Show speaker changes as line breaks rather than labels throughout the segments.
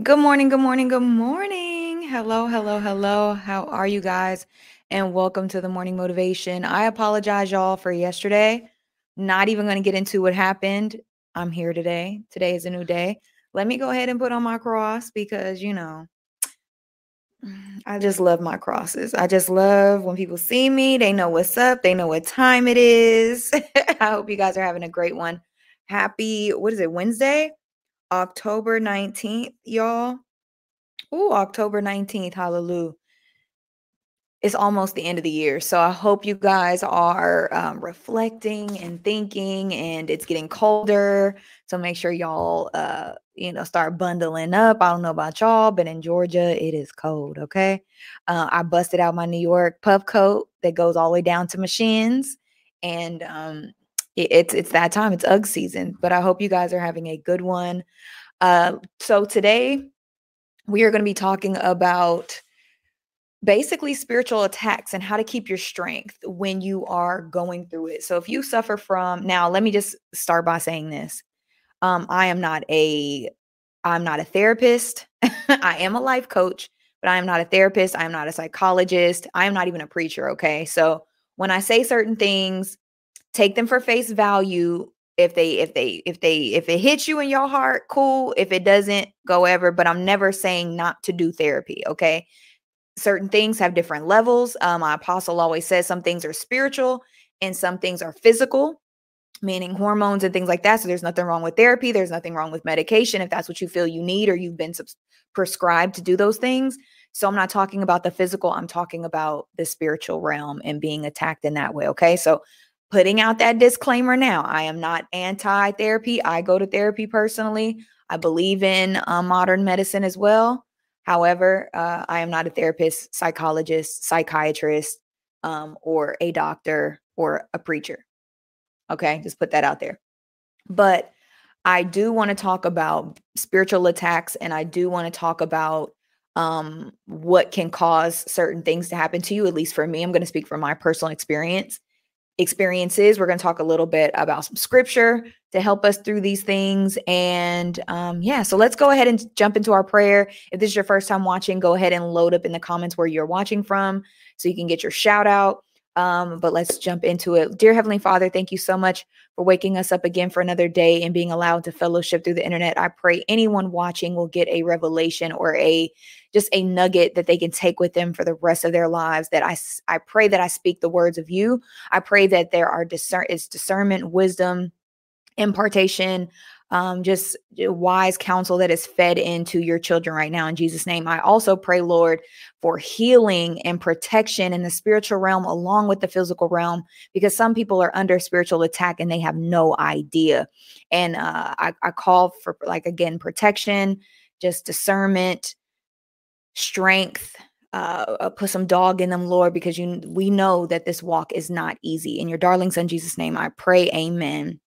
Good morning, good morning, good morning. Hello, hello, hello. How are you guys? And welcome to the morning motivation. I apologize, y'all, for yesterday. Not even going to get into what happened. I'm here today. Today is a new day. Let me go ahead and put on my cross because, you know, I just love my crosses. I just love when people see me, they know what's up, they know what time it is. I hope you guys are having a great one. Happy, what is it, Wednesday? October 19th, y'all. Ooh, October 19th. Hallelujah. It's almost the end of the year. So I hope you guys are um, reflecting and thinking, and it's getting colder. So make sure y'all, uh, you know, start bundling up. I don't know about y'all, but in Georgia, it is cold. Okay. Uh, I busted out my New York puff coat that goes all the way down to my shins. And um, it's it's that time. It's UGG season. But I hope you guys are having a good one. Uh, so today we are going to be talking about basically spiritual attacks and how to keep your strength when you are going through it. So if you suffer from now, let me just start by saying this. Um, I am not a I'm not a therapist. I am a life coach, but I am not a therapist. I am not a psychologist. I am not even a preacher. Okay. So when I say certain things, take them for face value. If they if they if they if it hits you in your heart cool. If it doesn't go ever. But i'm never saying not to do therapy okay? Certain things have different levels. Um my apostle always says some things are spiritual and some things are physical meaning hormones and things like that. So there's nothing wrong with therapy. There's nothing wrong with medication if that's what you feel you need or you've been subs- prescribed to do those things. So i'm not talking about the physical. I'm talking about the spiritual realm and being attacked in that way okay? So putting out that disclaimer now. I am not anti therapy. I go to therapy personally. I believe in uh, modern medicine as well. However, uh, I am not a therapist, psychologist, psychiatrist, um, or a doctor or a preacher. Okay, just put that out there. But I do want to talk about spiritual attacks and I do want to talk about um, what can cause certain things to happen to you. At least for me, I'm going to speak from my personal experience experiences. We're going to talk a little bit about some scripture to help us through these things. And um, yeah, so let's go ahead and jump into our prayer. If this is your first time watching, go ahead and load up in the comments where you're watching from so you can get your shout out. Um, but let's jump into it. Dear Heavenly Father, thank you so much for waking us up again for another day and being allowed to fellowship through the internet. I pray anyone watching will get a revelation or a just a nugget that they can take with them for the rest of their lives. That I, I pray that I speak the words of you. I pray that there are discern is discernment, wisdom, impartation, um, just wise counsel that is fed into your children right now in Jesus' name. I also pray, Lord, for healing and protection in the spiritual realm along with the physical realm, because some people are under spiritual attack and they have no idea. And uh, I, I call for, like, again, protection, just discernment, strength. Uh, uh, put some dog in them, Lord, because you we know that this walk is not easy. In your darling son Jesus' name, I pray, Amen.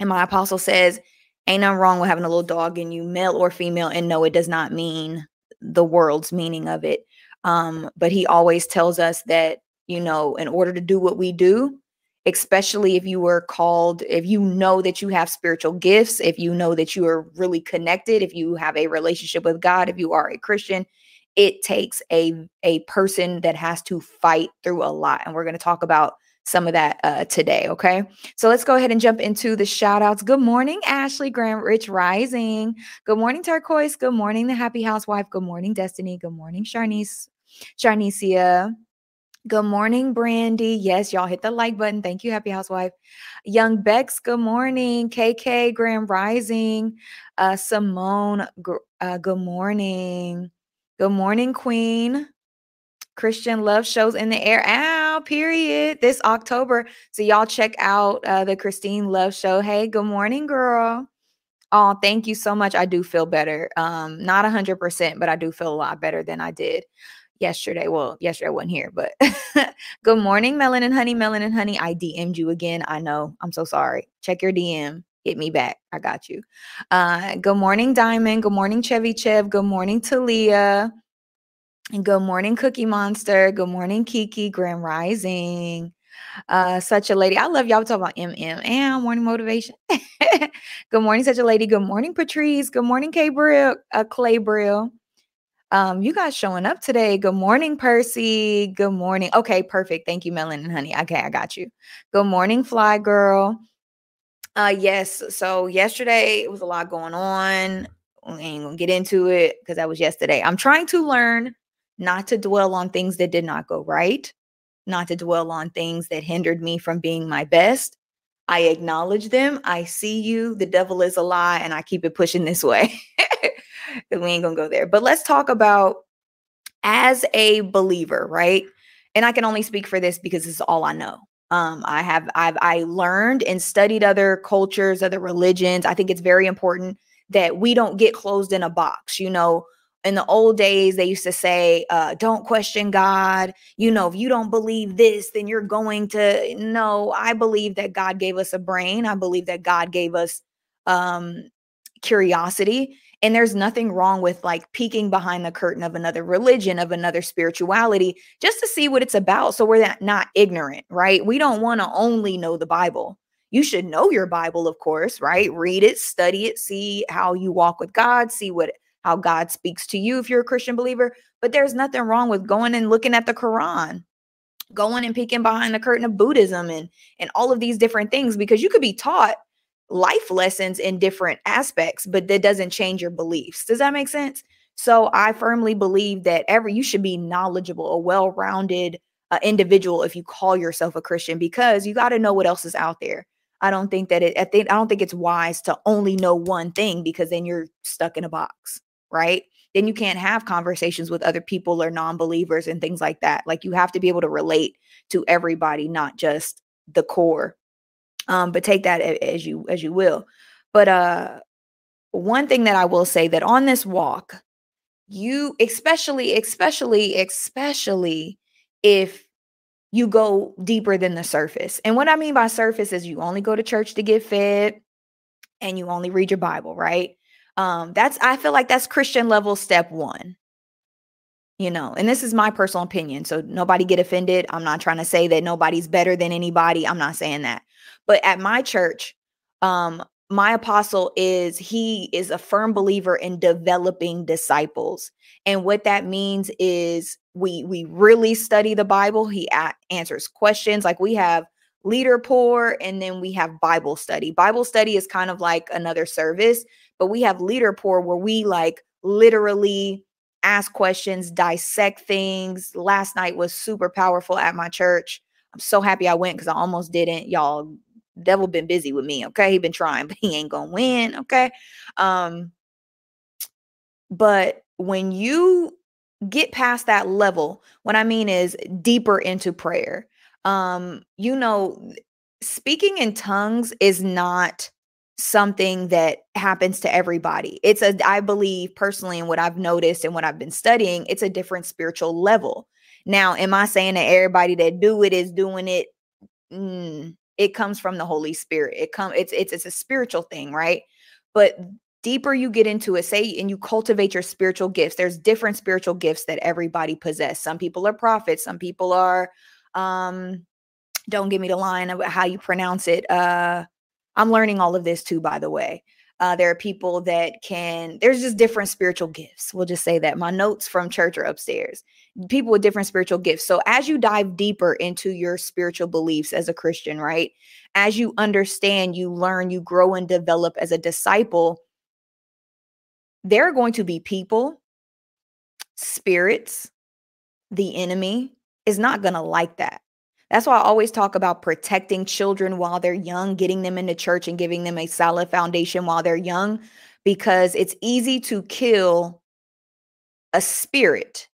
And my apostle says, Ain't nothing wrong with having a little dog in you, male or female. And no, it does not mean the world's meaning of it. Um, but he always tells us that, you know, in order to do what we do, especially if you were called, if you know that you have spiritual gifts, if you know that you are really connected, if you have a relationship with God, if you are a Christian, it takes a a person that has to fight through a lot. And we're going to talk about some of that uh, today. Okay. So let's go ahead and jump into the shout outs. Good morning, Ashley Grant Rich Rising. Good morning, Turquoise. Good morning, the happy housewife. Good morning, Destiny. Good morning, Sharnice. Sharnicia. Good morning, Brandy. Yes, y'all hit the like button. Thank you, Happy Housewife. Young Bex, good morning. KK, Grand Rising. Uh, Simone, uh, good morning. Good morning, Queen. Christian Love shows in the air. Period. This October. So y'all check out uh, the Christine Love show. Hey, good morning, girl. Oh, thank you so much. I do feel better. Um, not a hundred percent, but I do feel a lot better than I did yesterday. Well, yesterday I wasn't here, but good morning, Melon and Honey. Melon and Honey. I DM'd you again. I know. I'm so sorry. Check your DM. Hit me back. I got you. Uh, good morning, Diamond. Good morning, Chevy Chev. Good morning, Talia. Good morning, Cookie Monster. Good morning, Kiki. Grand Rising. uh, such a lady. I love y'all talking about MM and morning motivation. Good morning, such a lady. Good morning, Patrice. Good morning, K Brill, uh, Clay Brill. Um, you guys showing up today. Good morning, Percy. Good morning. Okay, perfect. Thank you, Melon and Honey. Okay, I got you. Good morning, Fly Girl. Uh, yes. So yesterday it was a lot going on. We ain't gonna get into it because that was yesterday. I'm trying to learn not to dwell on things that did not go right, not to dwell on things that hindered me from being my best. I acknowledge them. I see you. The devil is a lie, and I keep it pushing this way. we ain't gonna go there. But let's talk about as a believer, right? And I can only speak for this because this is all I know. Um, I have I've I learned and studied other cultures, other religions. I think it's very important that we don't get closed in a box. You know, in the old days, they used to say, uh, don't question God. You know, if you don't believe this, then you're going to. No, I believe that God gave us a brain. I believe that God gave us um, curiosity. And there's nothing wrong with like peeking behind the curtain of another religion, of another spirituality, just to see what it's about. So we're not ignorant, right? We don't want to only know the Bible. You should know your Bible, of course, right? Read it, study it, see how you walk with God, see what how God speaks to you if you're a Christian believer. But there's nothing wrong with going and looking at the Quran, going and peeking behind the curtain of Buddhism and and all of these different things because you could be taught life lessons in different aspects, but that doesn't change your beliefs. Does that make sense? So I firmly believe that every you should be knowledgeable, a well-rounded uh, individual if you call yourself a Christian because you got to know what else is out there. I don't think that it I think I don't think it's wise to only know one thing because then you're stuck in a box right? Then you can't have conversations with other people or non believers and things like that. Like you have to be able to relate to everybody, not just the core. Um, but take that as you as you will. But uh one thing that I will say that on this walk, you especially, especially, especially if you go deeper than the surface. And what I mean by surface is you only go to church to get fed and you only read your Bible, right? Um, that's I feel like that's Christian level step one. You know, and this is my personal opinion. So nobody get offended. I'm not trying to say that nobody's better than anybody. I'm not saying that. But at my church, um, my apostle is he is a firm believer in developing disciples and what that means is we we really study the bible he a- answers questions like we have leader pour and then we have bible study bible study is kind of like another service but we have leader pour where we like literally ask questions, dissect things. Last night was super powerful at my church. I'm so happy I went because I almost didn't. Y'all, devil been busy with me. Okay. He been trying, but he ain't gonna win. Okay. Um, but when you get past that level, what I mean is deeper into prayer. Um, you know, speaking in tongues is not something that happens to everybody. It's a, I believe personally, and what I've noticed and what I've been studying, it's a different spiritual level. Now, am I saying that everybody that do it is doing it? Mm, it comes from the Holy Spirit. It come, it's it's it's a spiritual thing, right? But deeper you get into it, say, and you cultivate your spiritual gifts. There's different spiritual gifts that everybody possess. Some people are prophets. Some people are, um, don't give me the line of how you pronounce it. Uh, I'm learning all of this too, by the way. Uh, there are people that can, there's just different spiritual gifts. We'll just say that. My notes from church are upstairs. People with different spiritual gifts. So as you dive deeper into your spiritual beliefs as a Christian, right? As you understand, you learn, you grow and develop as a disciple, there are going to be people, spirits, the enemy is not going to like that. That's why I always talk about protecting children while they're young, getting them into church and giving them a solid foundation while they're young, because it's easy to kill a spirit.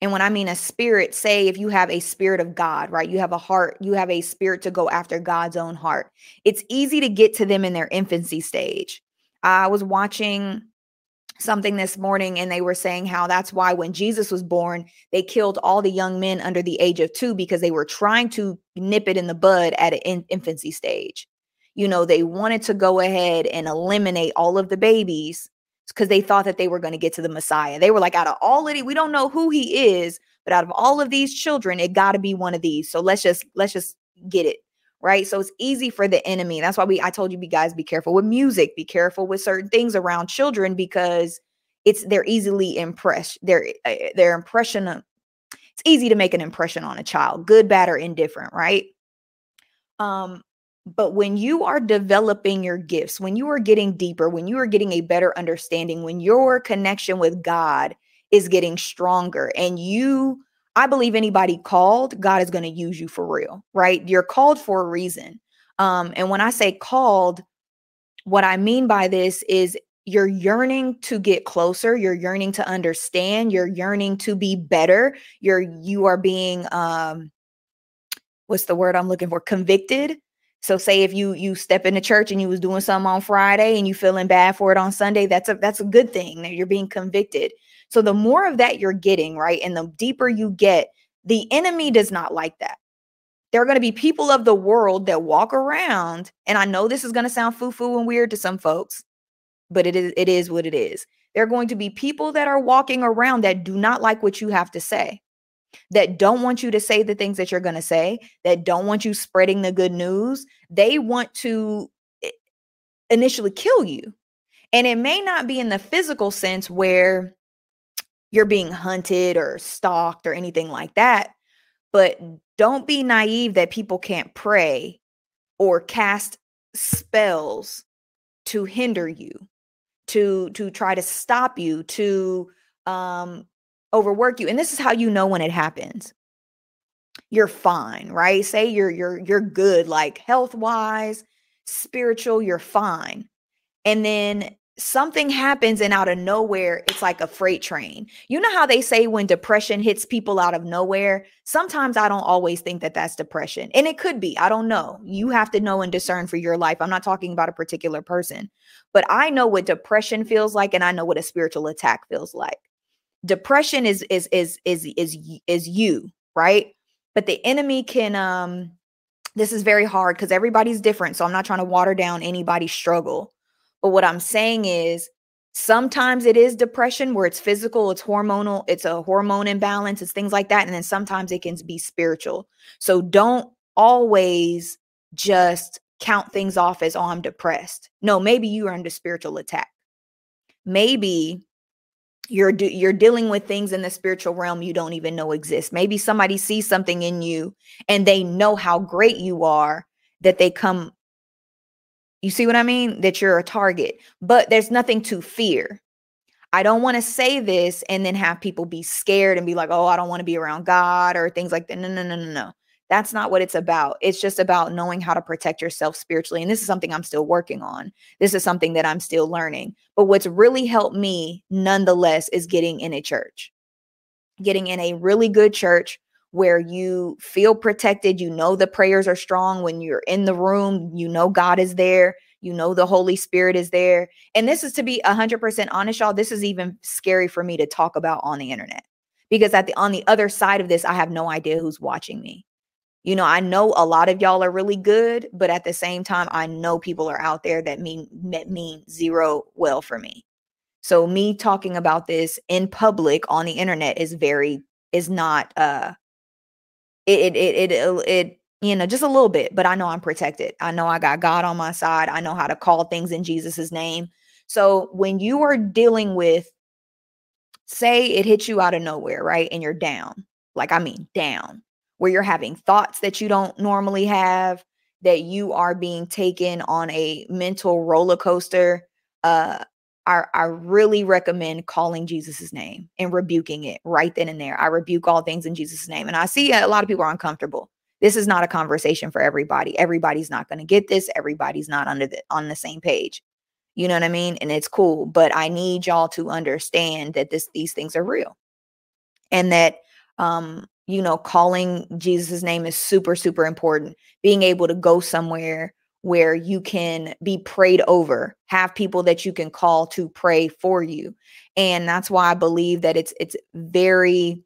And when I mean a spirit, say if you have a spirit of God, right? You have a heart, you have a spirit to go after God's own heart. It's easy to get to them in their infancy stage. I was watching something this morning and they were saying how that's why when Jesus was born, they killed all the young men under the age of two because they were trying to nip it in the bud at an in- infancy stage. You know, they wanted to go ahead and eliminate all of the babies because they thought that they were going to get to the Messiah. They were like, out of all of it, we don't know who he is, but out of all of these children, it got to be one of these. So let's just, let's just get it right? So it's easy for the enemy that's why we i told you guys be careful with music be careful with certain things around children because it's they're easily impressed they're uh, their impression it's easy to make an impression on a child good bad or indifferent right? Um but when you are developing your gifts when you are getting deeper when you are getting a better understanding when your connection with god is getting stronger and you I believe anybody called, God is going to use you for real, right? You're called for a reason. Um, and when I say called, what I mean by this is you're yearning to get closer, you're yearning to understand, you're yearning to be better, you're you are being um what's the word I'm looking for? Convicted. So say if you you step into church and you was doing something on Friday and you feeling bad for it on Sunday, that's a that's a good thing that you're being convicted. So the more of that you're getting, right? And the deeper you get, the enemy does not like that. There are going to be people of the world that walk around, and I know this is going to sound foo-foo and weird to some folks, but it is it is what it is. There are going to be people that are walking around that do not like what you have to say, that don't want you to say the things that you're going to say, that don't want you spreading the good news. They want to eh, initially kill you. And it may not be in the physical sense where you're being hunted or stalked or anything like that. But don't be naive that people can't pray or cast spells to hinder you, to to try to stop you, to um overwork you. And this is how you know when it happens. You're fine, right? Say you're you're you're good like health-wise, spiritual, you're fine. And then something happens and out of nowhere it's like a freight train. You know how they say when depression hits people out of nowhere? Sometimes i don't always think that that's depression and it could be i don't know. You have to know and discern for your life i'm not talking about a particular person but i know what depression feels like and i know what a spiritual attack feels like. Depression is is is is is is you right? But the enemy can um this is very hard because everybody's different so i'm not trying to water down anybody's struggle but what I'm saying is sometimes it is depression where it's physical, it's hormonal, it's a hormone imbalance, it's things like that. And then sometimes it can be spiritual. So don't always just count things off as, oh, I'm depressed. No, maybe you are under spiritual attack. Maybe you're you're dealing with things in the spiritual realm you don't even know exist. Maybe somebody sees something in you and they know how great you are that they come you see what I mean? That you're a target, but there's nothing to fear. I don't want to say this and then have people be scared and be like, oh, I don't want to be around God or things like that. No, no, no, no, no. That's not what it's about. It's just about knowing how to protect yourself spiritually. And this is something I'm still working on. This is something that I'm still learning. But what's really helped me, nonetheless, is getting in a church, getting in a really good church where you feel protected. You know the prayers are strong when you're in the room. You know God is there. You know the Holy Spirit is there. And this is to be 100% honest, y'all. This is even scary for me to talk about on the internet because at the on the other side of this, I have no idea who's watching me. You know, I know a lot of y'all are really good, but at the same time, I know people are out there that mean that mean zero well for me. So me talking about this in public on the internet is very is not uh it it it it, it you know just a little bit but i know i'm protected. I know i got god on my side. I know how to call things in jesus's name. So when you are dealing with say it hits you out of nowhere right and you're down like i mean down where you're having thoughts that you don't normally have that you are being taken on a mental roller coaster uh I, I really recommend calling Jesus' name and rebuking it right then and there. I rebuke all things in Jesus' name. And I see a lot of people are uncomfortable. This is not a conversation for everybody. Everybody's not going to get this. Everybody's not under the on the same page. You know what I mean? And it's cool, but I need y'all to understand that this these things are real. And that um you know calling Jesus' name is super super important. Being able to go somewhere where you can be prayed over have people that you can call to pray for you. And that's why i believe that it's it's very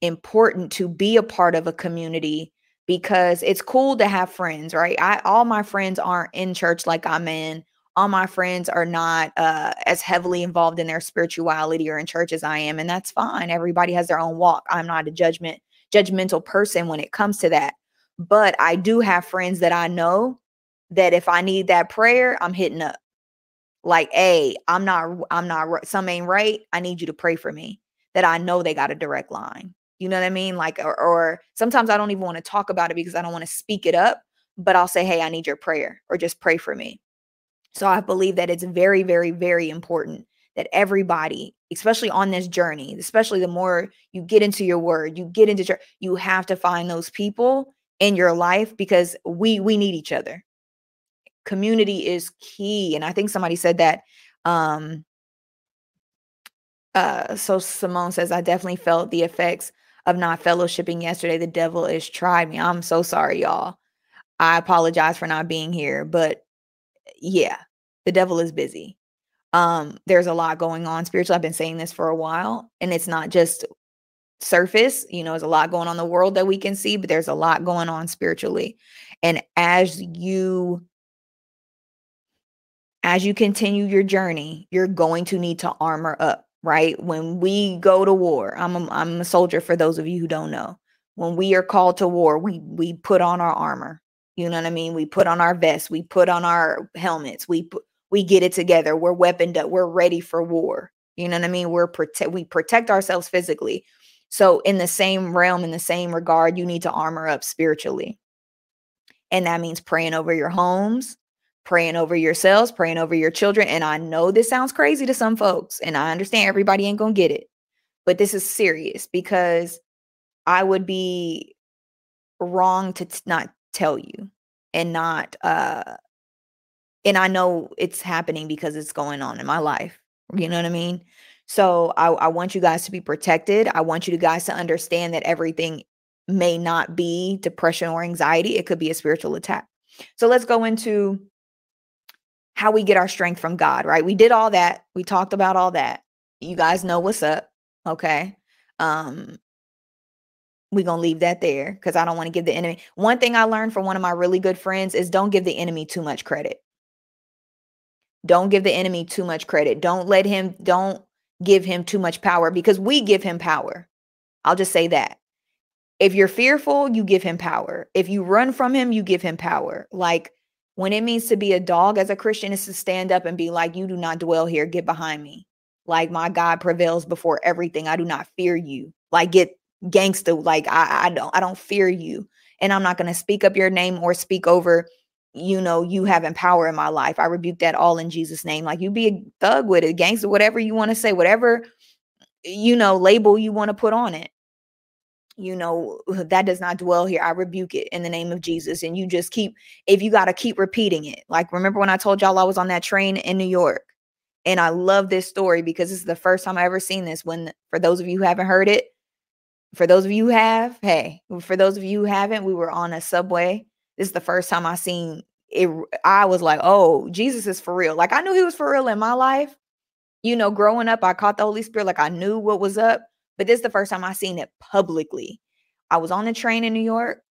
important to be a part of a community because it's cool to have friends right? I all my friends aren't in church like i'm in. All my friends are not uh, as heavily involved in their spirituality or in church as i am and that's fine. Everybody has their own walk. I'm not a judgment judgmental person when it comes to that. But I do have friends that I know that if I need that prayer, I'm hitting up. Like, hey, I'm not, I'm not, some ain't right. I need you to pray for me. That I know they got a direct line. You know what I mean? Like, or, or sometimes I don't even want to talk about it because I don't want to speak it up, but I'll say, hey, I need your prayer or just pray for me. So I believe that it's very, very, very important that everybody, especially on this journey, especially the more you get into your word, you get into church, you have to find those people in your life because we we need each other. Community is key, and I think somebody said that. Um, uh, so Simone says, I definitely felt the effects of not fellowshipping yesterday. The devil is tried me. I'm so sorry, y'all. I apologize for not being here, but yeah, the devil is busy. Um, there's a lot going on spiritually. I've been saying this for a while, and it's not just surface. You know, there's a lot going on in the world that we can see, but there's a lot going on spiritually. And as you as you continue your journey, you're going to need to armor up, right? When we go to war, I'm a, I'm a soldier for those of you who don't know. When we are called to war, we we put on our armor. You know what I mean? We put on our vests, we put on our helmets, we we get it together. We're weaponed up. We're ready for war. You know what I mean? We're protect we protect ourselves physically. So in the same realm, in the same regard, you need to armor up spiritually. And that means praying over your homes, praying over yourselves, praying over your children. And I know this sounds crazy to some folks, and I understand everybody ain't gonna get it, but this is serious because I would be wrong to t- not tell you and not uh and I know it's happening because it's going on in my life. You know what I mean? So I, I want you guys to be protected. I want you guys to understand that everything may not be depression or anxiety. It could be a spiritual attack. So let's go into how we get our strength from God, right? We did all that. We talked about all that. You guys know what's up. Okay. Um, we're to leave that there because I don't want to give the enemy. One thing I learned from one of my really good friends is don't give the enemy too much credit. Don't give the enemy too much credit. Don't let him, don't give him too much power because we give him power. I'll just say that. If you're fearful, you give him power. If you run from him, you give him power. Like when it means to be a dog as a Christian is to stand up and be like, You do not dwell here, get behind me. Like my God prevails before everything. I do not fear you. Like get gangster like I, I don't i don't fear you and i'm not going to speak up your name or speak over you know you having power in my life i rebuke that all in jesus name like you be a thug with it gangster whatever you want to say whatever you know label you want to put on it you know that does not dwell here i rebuke it in the name of jesus and you just keep if you got to keep repeating it like remember when i told y'all i was on that train in new york and i love this story because this is the first time i ever seen this when for those of you who haven't heard it for those of you who have, hey, for those of you who haven't, we were on a subway. This is the first time I seen it. I was like, oh, Jesus is for real. Like I knew he was for real in my life. You know, growing up, I caught the Holy Spirit, like I knew what was up. But this is the first time I seen it publicly. I was on the train in New York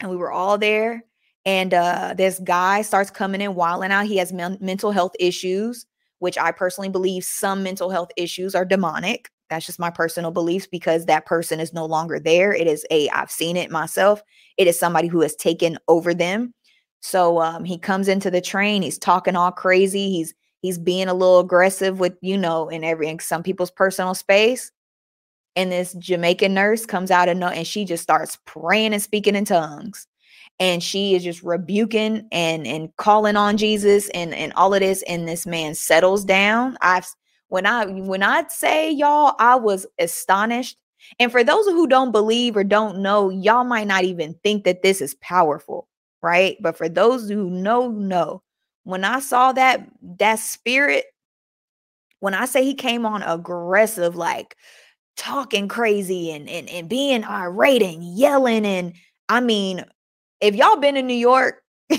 and we were all there. And uh, this guy starts coming in, wilding out. He has men- mental health issues, which I personally believe some mental health issues are demonic. That's just my personal beliefs because that person is no longer there. It is a, I've seen it myself. It is somebody who has taken over them. So um, he comes into the train. He's talking all crazy. He's he's being a little aggressive with you know in every in some people's personal space. And this Jamaican nurse comes out and and she just starts praying and speaking in tongues. And she is just rebuking and and calling on Jesus and and all of this. And this man settles down. I've when I when I say y'all, I was astonished. And for those who don't believe or don't know, y'all might not even think that this is powerful, right? But for those who know, know. When I saw that that spirit, when I say he came on aggressive, like talking crazy and and, and being irate and yelling, and I mean, if y'all been in New York,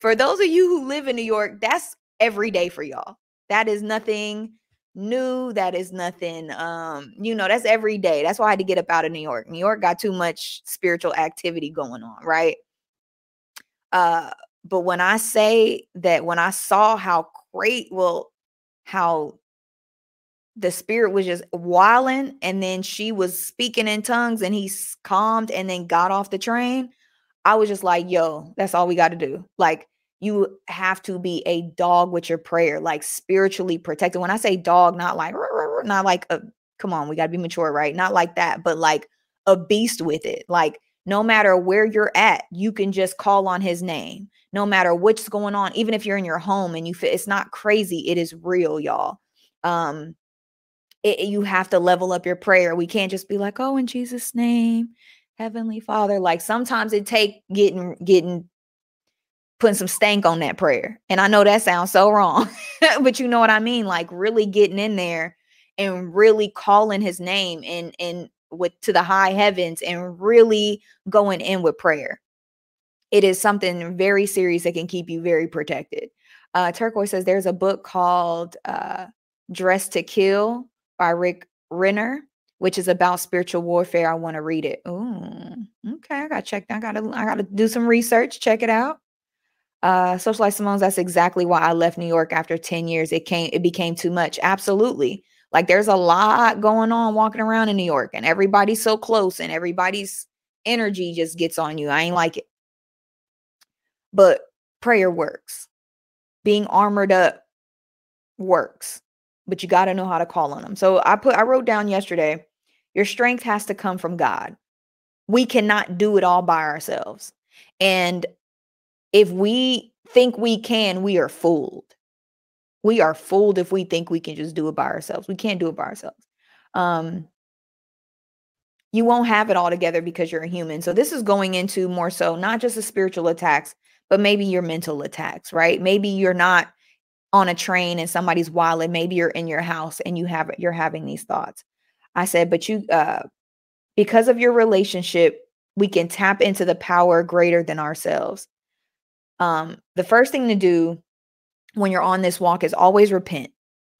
for those of you who live in New York, that's every day for y'all. That is nothing new. That is nothing, um, you know, that's every day. That's why I had to get up out of New York. New York got too much spiritual activity going on, right? Uh, but when I say that when I saw how great, well, how the spirit was just wilding and then she was speaking in tongues and he calmed and then got off the train i was just like yo that's all we got to do. Like you have to be a dog with your prayer like spiritually protected. When i say dog not like not like a come on we got to be mature right? Not like that but like a beast with it. Like no matter where you're at you can just call on his name no matter what's going on even if you're in your home and you it's not crazy it is real y'all. Um it, you have to level up your prayer. We can't just be like, "Oh, in Jesus' name, Heavenly Father." Like sometimes it take getting getting putting some stank on that prayer. And I know that sounds so wrong, but you know what I mean? Like really getting in there and really calling his name and and with to the high heavens and really going in with prayer. It is something very serious that can keep you very protected. Uh, Turquoise says there's a book called uh, Dressed to Kill by Rick Renner, which is about spiritual warfare. I want to read it. Ooh, okay. I gotta check. I gotta I gotta do some research. Check it out. Uh Socialite Simone's, that's exactly why I left New York after 10 years. It came, it became too much. Absolutely. Like there's a lot going on walking around in New York, and everybody's so close, and everybody's energy just gets on you. I ain't like it. But prayer works. Being armored up works but you got to know how to call on them. So I put I wrote down yesterday, your strength has to come from God. We cannot do it all by ourselves. And if we think we can, we are fooled. We are fooled if we think we can just do it by ourselves. We can't do it by ourselves. Um you won't have it all together because you're a human. So this is going into more so not just the spiritual attacks, but maybe your mental attacks, right? Maybe you're not on a train and somebody's wallet maybe you're in your house and you have you're having these thoughts. I said but you uh because of your relationship we can tap into the power greater than ourselves. Um the first thing to do when you're on this walk is always repent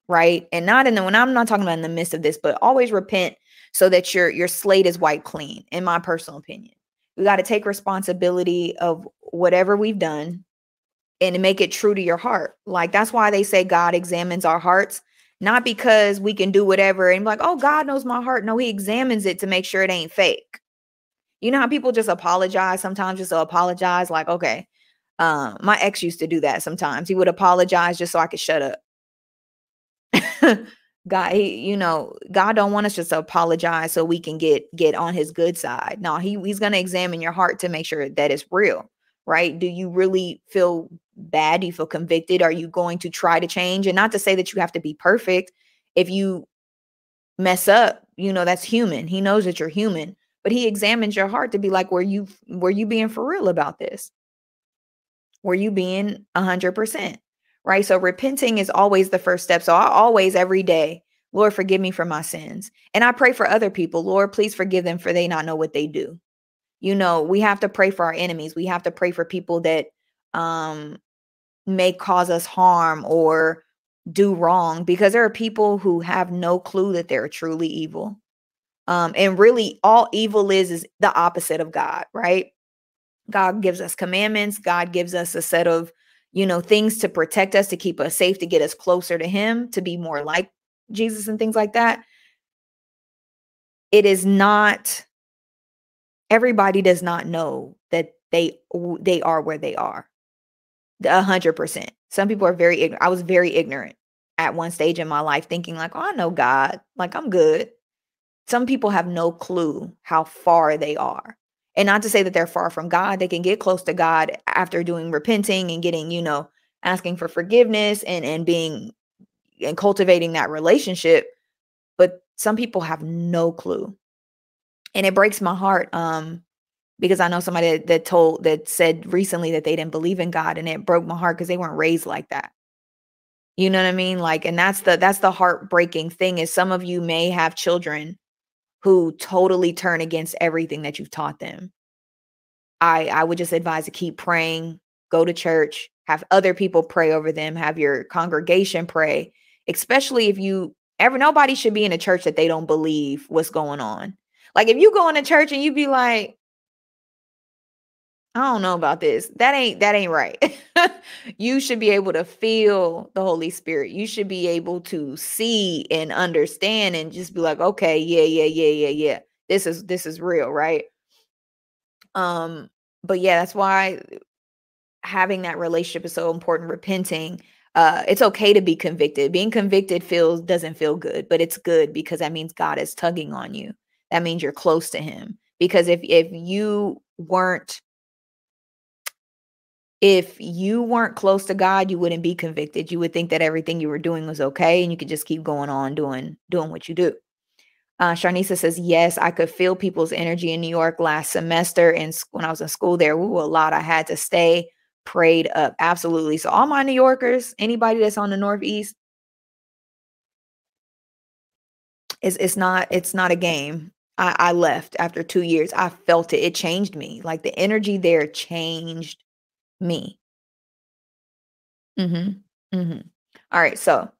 right? And not in the when i'm not talking about in the midst of this but always repent so that your your slate is white clean in my personal opinion. We got to take responsibility of whatever we've done and make it true to your heart. Like that's why they say God examines our hearts, not because we can do whatever and like, oh, God knows my heart. No, He examines it to make sure it ain't fake. You know how people just apologize sometimes, just to apologize, like, okay. Um, my ex used to do that sometimes. He would apologize just so I could shut up. God, he, you know, God don't want us just to apologize so we can get get on his good side. No, he, he's gonna examine your heart to make sure that it's real right? Do you really feel bad? You feel convicted? Are you going to try to change? And not to say that you have to be perfect. If you mess up, you know, that's human. He knows that you're human, but he examines your heart to be like, were you were you being for real about this? Were you being a hundred percent? Right. So repenting is always the first step. So I always every day, Lord, forgive me for my sins. And I pray for other people. Lord, please forgive them for they not know what they do you know we have to pray for our enemies we have to pray for people that um may cause us harm or do wrong because there are people who have no clue that they're truly evil. Um and really all evil is is the opposite of god right? God gives us commandments god gives us a set of you know things to protect us to keep us safe to get us closer to him to be more like jesus and things like that. It is not everybody does not know that they they are where they are. A hundred percent. Some people are very ignorant. I was very ignorant at one stage in my life, thinking like, "Oh, I know God. Like I'm good." Some people have no clue how far they are, and not to say that they're far from God. They can get close to God after doing repenting and getting, you know, asking for forgiveness and and being and cultivating that relationship. But some people have no clue and it breaks my heart um because I know somebody that, told that said recently that they didn't believe in God and it broke my heart because they weren't raised like that. You know what I mean? Like, and that's the that's the heartbreaking thing is some of you may have children who totally turn against everything that you've taught them. I I would just advise to keep praying, go to church, have other people pray over them, have your congregation pray, especially if you ever nobody should be in a church that they don't believe what's going on. Like if you go into church and you'd be like, I don't know about this. That ain't that ain't right. you should be able to feel the Holy Spirit. You should be able to see and understand and just be like, okay, yeah, yeah, yeah, yeah, yeah. This is this is real, right? Um, but yeah, that's why having that relationship is so important. Repenting. Uh, it's okay to be convicted. Being convicted feels doesn't feel good, but it's good because that means God is tugging on you. That means you're close to him. Because if if you weren't if you weren't close to God, you wouldn't be convicted. You would think that everything you were doing was okay and you could just keep going on doing doing what you do. Uh, Sharnisa says, yes, I could feel people's energy in New York last semester. And when I was in school there, we were a lot. I had to stay prayed up. Absolutely. So all my New Yorkers, anybody that's on the Northeast, it's, it's not, it's not a game. I, I left after two years. I felt it. It changed me. Like the energy there changed me. Mhm. Mhm. All right, so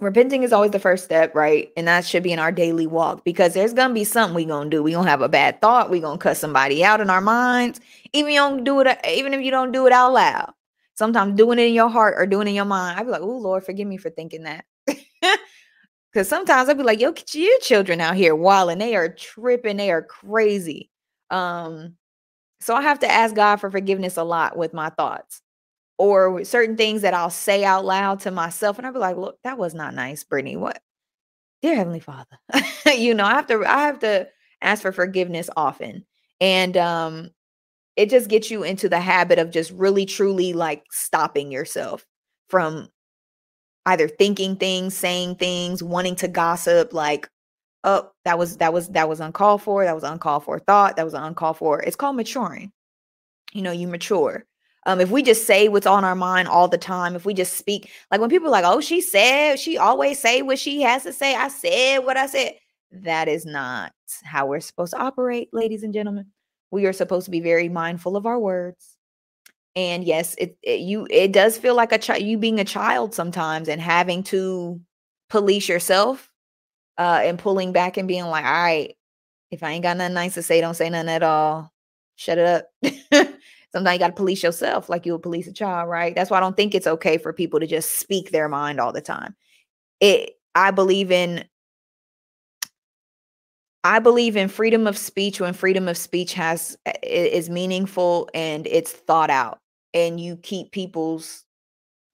repenting is always the first step, right? And that should be in our daily walk because there's gonna be something we gonna do. We gonna have a bad thought. We gonna cut somebody out in our minds. Even you don't do it, even if you don't do it out loud. Sometimes doing it in your heart or doing it in your mind. I'd be like, "Oh Lord, forgive me for thinking that." Because sometimes I'd be like, "Yo, get your children out here while and they are tripping. They are crazy." Um, so I have to ask God for forgiveness a lot with my thoughts or certain things that I'll say out loud to myself. And I'll be like, look, that was not nice, Brittany. What? Dear Heavenly Father. you know, I have to, I have to ask for forgiveness often. And um, it just gets you into the habit of just really truly like stopping yourself from either thinking things, saying things, wanting to gossip, like oh that was that was that was uncalled for that was uncalled for thought that was uncalled for it's called maturing. You know you mature. Um if we just say what's on our mind all the time if we just speak like when people like oh she said she always say what she has to say i said what i said that is not how we're supposed to operate ladies and gentlemen. We are supposed to be very mindful of our words. And yes it, it you it does feel like a child you being a child sometimes and having to police yourself uh, and pulling back and being like, all right, if I ain't got nothing nice to say, don't say nothing at all. Shut it up. Sometimes you got to police yourself like you would police a child, right? That's why I don't think it's okay for people to just speak their mind all the time. It, I believe in I believe in freedom of speech when freedom of speech has is meaningful and it's thought out and you keep people's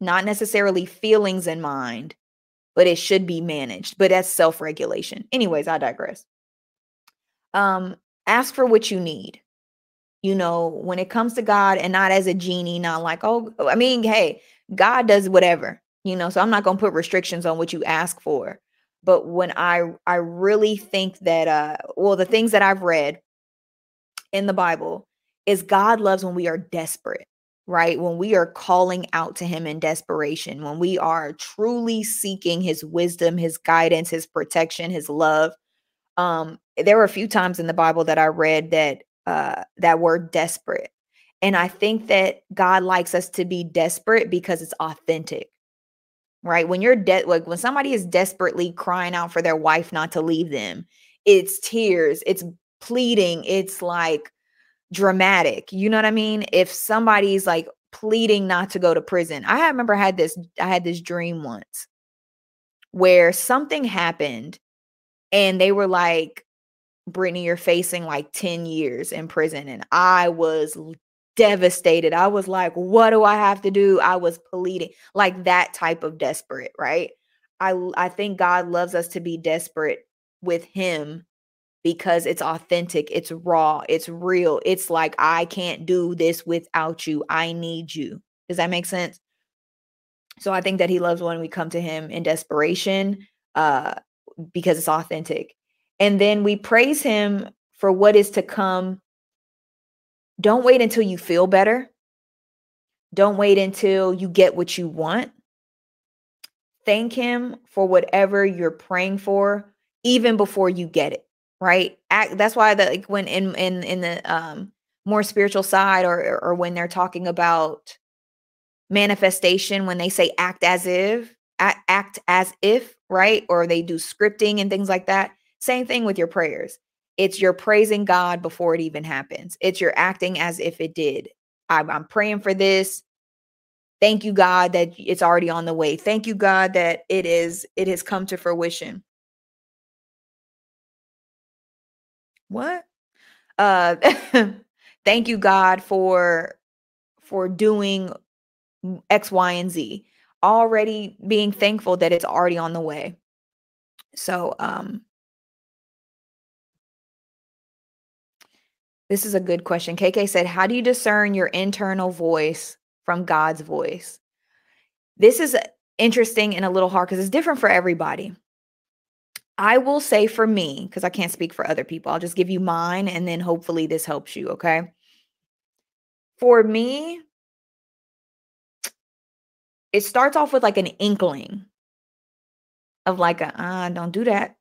not necessarily feelings in mind but it should be managed. But that's self regulation. Anyways, I digress. Um, ask for what you need. You know, when it comes to God and not as a genie, not like, oh, I mean, hey, God does whatever, you know, so I'm not going to put restrictions on what you ask for. But when I I really think that uh well the things that I've read in the Bible is God loves when we are desperate right? When we are calling out to him in desperation, when we are truly seeking his wisdom, his guidance, his protection, his love. Um, there were a few times in the Bible that I read that uh that word desperate. And I think that God likes us to be desperate because it's authentic. Right? When you're dead like when somebody is desperately crying out for their wife not to leave them, it's tears, it's pleading, it's like dramatic. You know what I mean? If somebody's like pleading not to go to prison. I remember I had this I had this dream once where something happened and they were like Brittany you're facing like 10 years in prison and I was devastated. I was like what do I have to do? I was pleading like that type of desperate, right? I I think God loves us to be desperate with him because it's authentic, it's raw, it's real. It's like, I can't do this without you. I need you. Does that make sense? So I think that he loves when we come to him in desperation uh, because it's authentic. And then we praise him for what is to come. Don't wait until you feel better. Don't wait until you get what you want. Thank him for whatever you're praying for, even before you get it right act that's why the like when in in in the um more spiritual side or or when they're talking about manifestation when they say act as if act, as if right or they do scripting and things like that same thing with your prayers it's you're praising God before it even happens. It's you're acting as if it did. I'm, I'm praying for this. Thank you, God, that it's already on the way. Thank you, God, that it is it has come to fruition. What? Uh thank you, God, for for doing X, Y, and Z. Already being thankful that it's already on the way. So um This is a good question. KK said, How do you discern your internal voice from God's voice? This is interesting and a little hard because it's different for everybody. I will say for me, because I can't speak for other people, I'll just give you mine and then hopefully this helps you. Okay. For me, it starts off with like an inkling of like, a, uh, don't do that.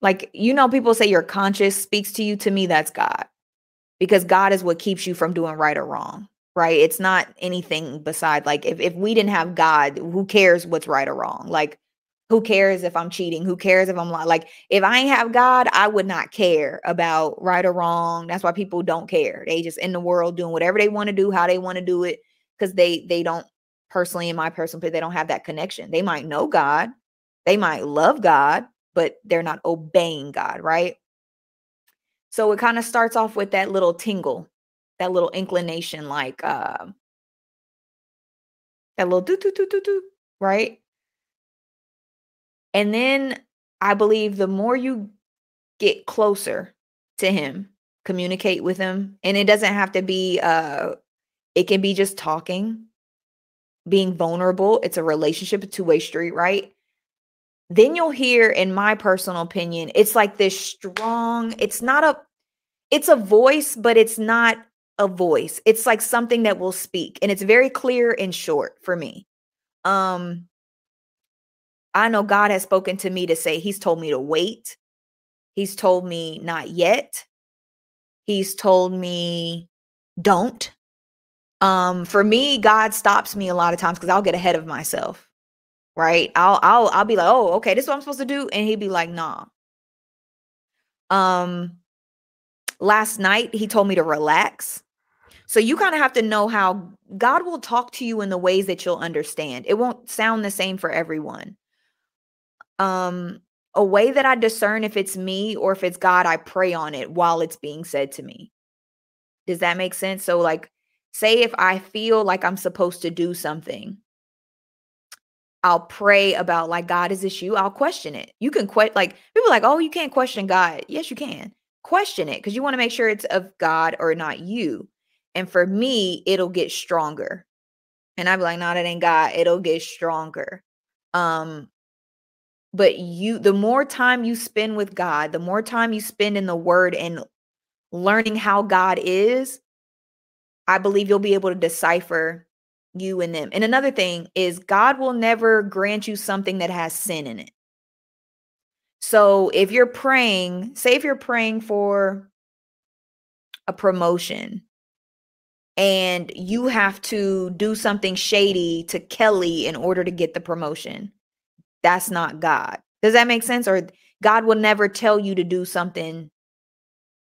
Like, you know, people say your conscience speaks to you. To me, that's God because God is what keeps you from doing right or wrong, right? It's not anything beside like if, if we didn't have God, who cares what's right or wrong? Like, who cares if I'm cheating? Who cares if I'm like, if I ain't have God, I would not care about right or wrong. That's why people don't care. They just in the world doing whatever they want to do, how they want to do it, because they they don't personally, in my personal opinion, they don't have that connection. They might know God, they might love God, but they're not obeying God, right? So it kind of starts off with that little tingle, that little inclination, like uh, that little do do do do do, right? And then I believe the more you get closer to him, communicate with him, and it doesn't have to be uh it can be just talking, being vulnerable. It's a relationship, a two-way street, right? then you'll hear in my personal opinion it's like this strong it's not a it's a voice but it's not a voice it's like something that will speak and it's very clear and short for me um i know god has spoken to me to say he's told me to wait he's told me not yet he's told me don't um for me god stops me a lot of times because i'll get ahead of myself right? I'll I'll I'll be like, "Oh, okay, this is what I'm supposed to do." And he'd be like, "Nah." Um last night he told me to relax. So you kind of have to know how God will talk to you in the ways that you'll understand. It won't sound the same for everyone. Um a way that I discern if it's me or if it's God, I pray on it while it's being said to me. Does that make sense? So like say if I feel like I'm supposed to do something I'll pray about like God is this you? I'll question it. You can quit like people like, oh, you can't question God. Yes, you can. Question it because you want to make sure it's of God or not you. And for me, it'll get stronger. And I'd be like, no, that ain't God. It'll get stronger. Um, but you the more time you spend with God, the more time you spend in the word and learning how God is, I believe you'll be able to decipher you and them. And another thing is God will never grant you something that has sin in it. So if you're praying, say if you're praying for a promotion and you have to do something shady to Kelly in order to get the promotion, that's not God. Does that make sense? Or God will never tell you to do something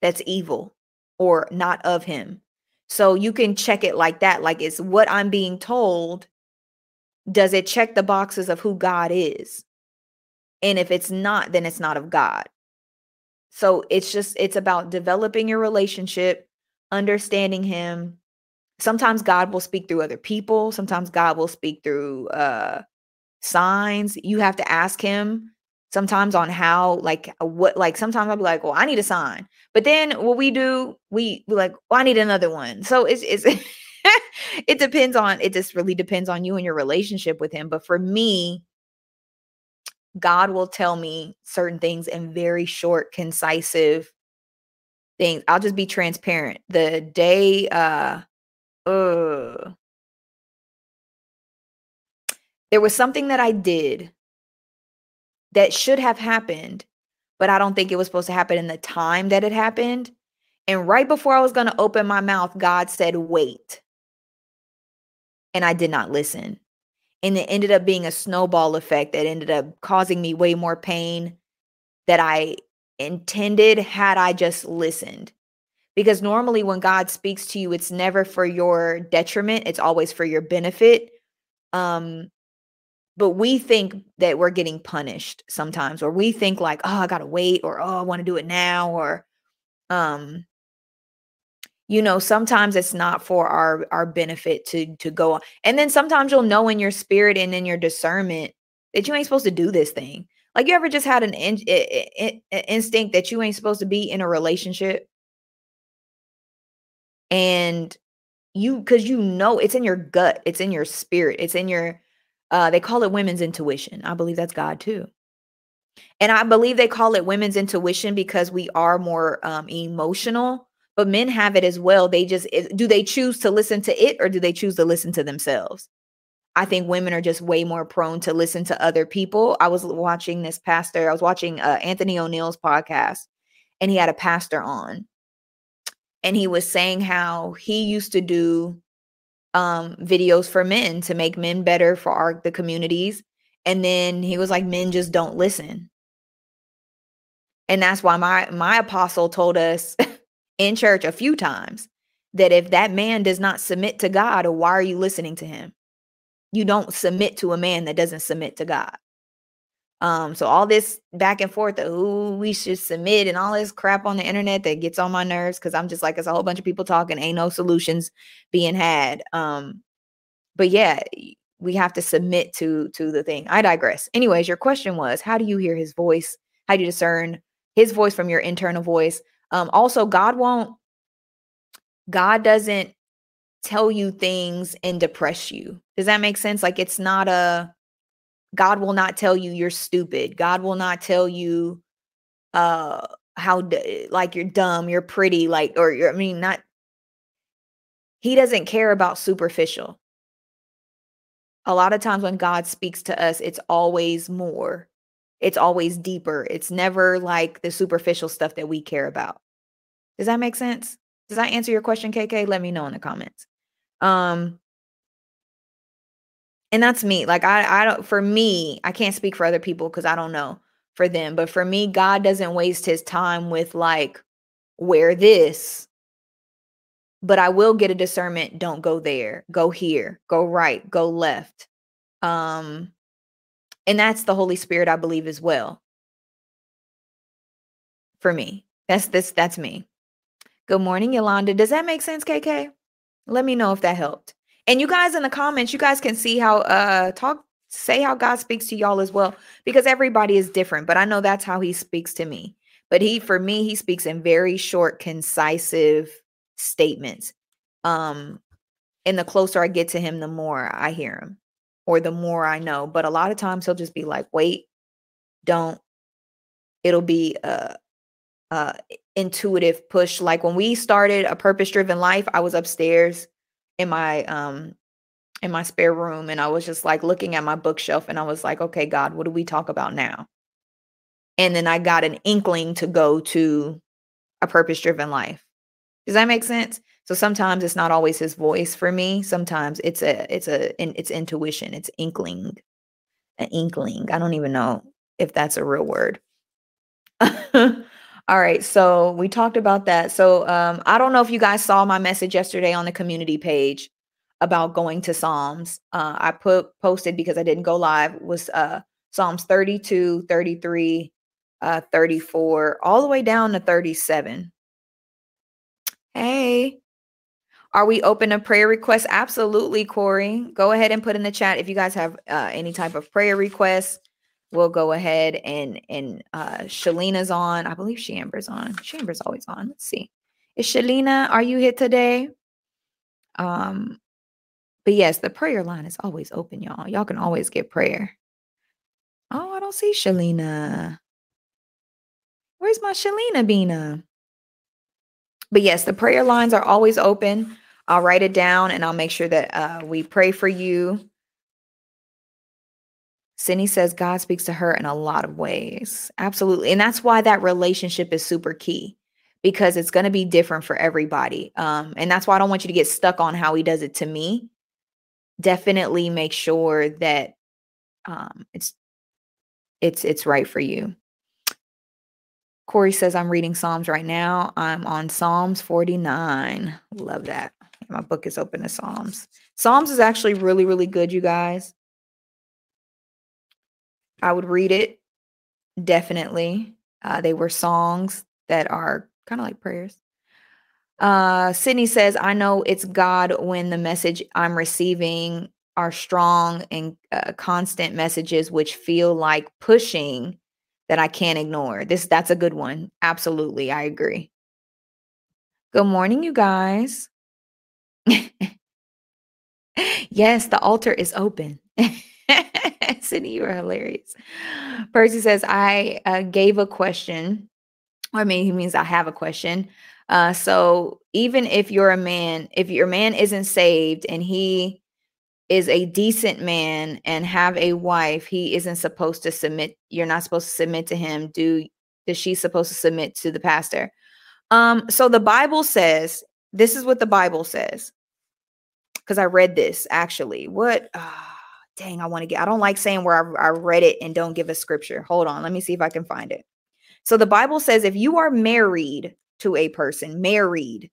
that's evil or not of him. So you can check it like that. Like, it's what I'm being told. Does it check the boxes of who God is? And if it's not, then it's not of God. So it's just, it's about developing your relationship, understanding Him. Sometimes God will speak through other people, sometimes God will speak through uh, signs. You have to ask Him sometimes on how like uh, what like sometimes I'll be like, well, I need a sign. But then what we do, we like, well, I need another one. So it's it's it depends on it just really depends on you and your relationship with him. But for me, God will tell me certain things in very short, concisive things. I'll just be transparent. The day uh uh there was something that I did that should have happened, but I don't think it was supposed to happen in the time that it happened. And right before I was going to open my mouth, God said, wait. And I did not listen. And it ended up being a snowball effect that ended up causing me way more pain that I intended had I just listened. Because normally when God speaks to you, it's never for your detriment, it's always for your benefit. Um but we think that we're getting punished sometimes or we think like, "Oh, I got to wait," or "Oh, I want to do it now," or um you know sometimes it's not for our our benefit to to go on and then sometimes you'll know in your spirit and in your discernment that you ain't supposed to do this thing. Like you ever just had an in, in, in, instinct that you ain't supposed to be in a relationship? And you because you know it's in your gut it's in your spirit it's in your uh they call it women's intuition i believe that's god too and i believe they call it women's intuition because we are more um emotional but men have it as well. They just do they choose to listen to it or do they choose to listen to themselves? I think women are just way more prone to listen to other people. I was watching this pastor, I was watching uh, Anthony O'Neal's podcast, and he had a pastor on. And he was saying how he used to do um, videos for men to make men better for our the communities. And then he was like, men just don't listen. And that's why my my apostle told us in church a few times that if that man does not submit to God, or why are you listening to him? You don't submit to a man that doesn't submit to God. Um, so all this back and forth, oh, we should submit and all this crap on the internet that gets on my nerves because I'm just like, it's a whole bunch of people talking, ain't no solutions being had. Um, but yeah, we have to submit to to the thing. I digress. Anyways, your question was, how do you hear his voice? How do you discern his voice from your internal voice? Um, also, God won't, God doesn't tell you things and depress you. Does that make sense? Like it's not a, God will not tell you you're stupid. God will not tell you uh how like you're dumb, you're pretty, like or you're I mean not he doesn't care about superficial. A lot of times when God speaks to us, it's always more. It's always deeper. It's never like the superficial stuff that we care about. Does that make sense? Does that answer your question, KK? Let me know in the comments. Um, and that's me. Like I, I don't. For me, I can't speak for other people because I don't know for them. But for me, God doesn't waste His time with like, wear this. But I will get a discernment. Don't go there. Go here. Go right. Go left. Um, and that's the Holy Spirit, I believe, as well. For me, that's this. That's me. Good morning, Yolanda. Does that make sense, KK? Let me know if that helped. And you guys in the comments, you guys can see how uh talk say how God speaks to y'all as well because everybody is different, but I know that's how he speaks to me. But he for me, he speaks in very short, concisive statements. Um and the closer I get to him, the more I hear him or the more I know. But a lot of times he'll just be like, "Wait, don't." It'll be uh uh intuitive push. Like when we started a purpose driven life, I was upstairs in my um in my spare room and I was just like looking at my bookshelf and I was like, okay, God, what do we talk about now? And then I got an inkling to go to a purpose driven life. Does that make sense? So sometimes it's not always his voice for me. Sometimes it's a it's a it's intuition, it's inkling. An inkling. I don't even know if that's a real word. All right, so we talked about that. So um, I don't know if you guys saw my message yesterday on the community page about going to Psalms. Uh, I put posted because I didn't go live was uh, Psalms 32, 33, uh, 34, all the way down to 37. Hey, are we open to prayer requests? Absolutely, Corey. Go ahead and put in the chat if you guys have uh, any type of prayer requests we'll go ahead and and uh Shalina's on. I believe Shamber's on. Shamber's always on. Let's see. Is Shalina, are you here today? Um, but yes, the prayer line is always open, y'all. Y'all can always get prayer. Oh, I don't see Shalina. Where's my Shalina Bina? But yes, the prayer lines are always open. I'll write it down and I'll make sure that uh, we pray for you Cindy says God speaks to her in a lot of ways. Absolutely. And that's why that relationship is super key because it's going to be different for everybody. Um, and that's why I don't want you to get stuck on how he does it to me. Definitely make sure that um, it's it's it's right for you. Corey says, I'm reading Psalms right now. I'm on Psalms 49. Love that. My book is open to Psalms. Psalms is actually really, really good, you guys. I would read it definitely. Uh, they were songs that are kind of like prayers. Uh, Sydney says, I know it's God when the message I'm receiving are strong and uh, constant messages which feel like pushing that I can't ignore. This that's a good one. Absolutely, I agree. Good morning, you guys. yes, the altar is open. Sydney, you are hilarious. Percy says, I uh, gave a question. I mean, he means I have a question. Uh, so even if you're a man, if your man isn't saved and he is a decent man and have a wife, he isn't supposed to submit. You're not supposed to submit to him. Do is she supposed to submit to the pastor? Um, so the Bible says, this is what the Bible says. Because I read this actually. What oh, dang, I want to get I don't like saying where I, I read it and don't give a scripture. Hold on, let me see if I can find it. So the Bible says if you are married to a person, married,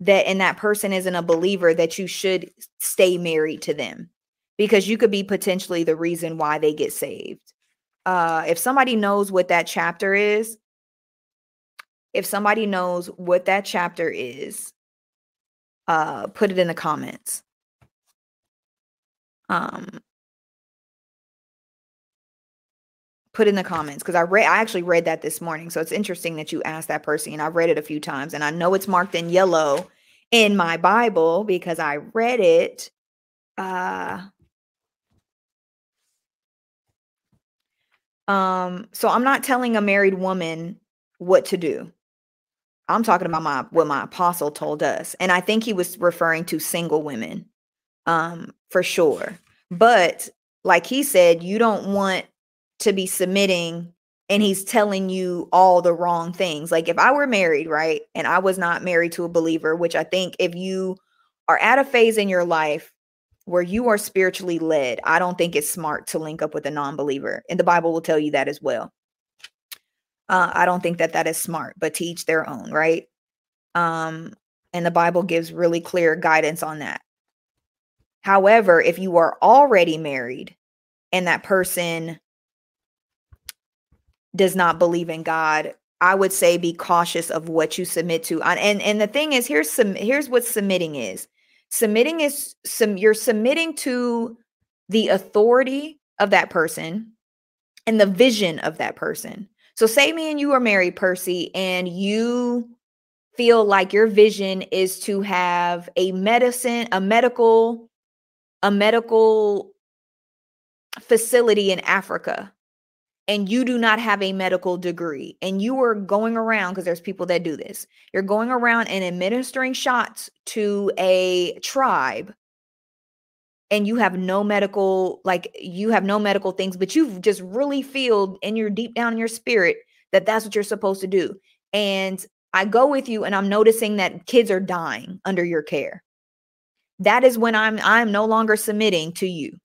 that and that person isn't a believer that you should stay married to them because you could be potentially the reason why they get saved uh if somebody knows what that chapter is if somebody knows what that chapter is uh put it in the comments um put in the comments because I read I actually read that this morning. So it's interesting that you asked that person. And I've read it a few times and I know it's marked in yellow in my Bible because I read it uh um so I'm not telling a married woman what to do. I'm talking about my what my apostle told us. And I think he was referring to single women um for sure. But like he said, you don't want to be submitting and he's telling you all the wrong things. Like if I were married, right, and I was not married to a believer, which I think if you are at a phase in your life where you are spiritually led, I don't think it's smart to link up with a non-believer. And the Bible will tell you that as well. Uh, I don't think that that is smart, but to each their own, right? Um, and the Bible gives really clear guidance on that. However, if you are already married and that person does not believe in God, I would say be cautious of what you submit to. And and the thing is, here's some here's what submitting is. Submitting is some you're submitting to the authority of that person and the vision of that person. So say me and you are married, Percy, and you feel like your vision is to have a medicine, a medical, a medical facility in Africa and you do not have a medical degree and you are going around because there's people that do this you're going around and administering shots to a tribe and you have no medical like you have no medical things but you've just really feel in your deep down in your spirit that that's what you're supposed to do. And i go with you and i'm noticing that kids are dying under your care. That is when i'm i'm no longer submitting to you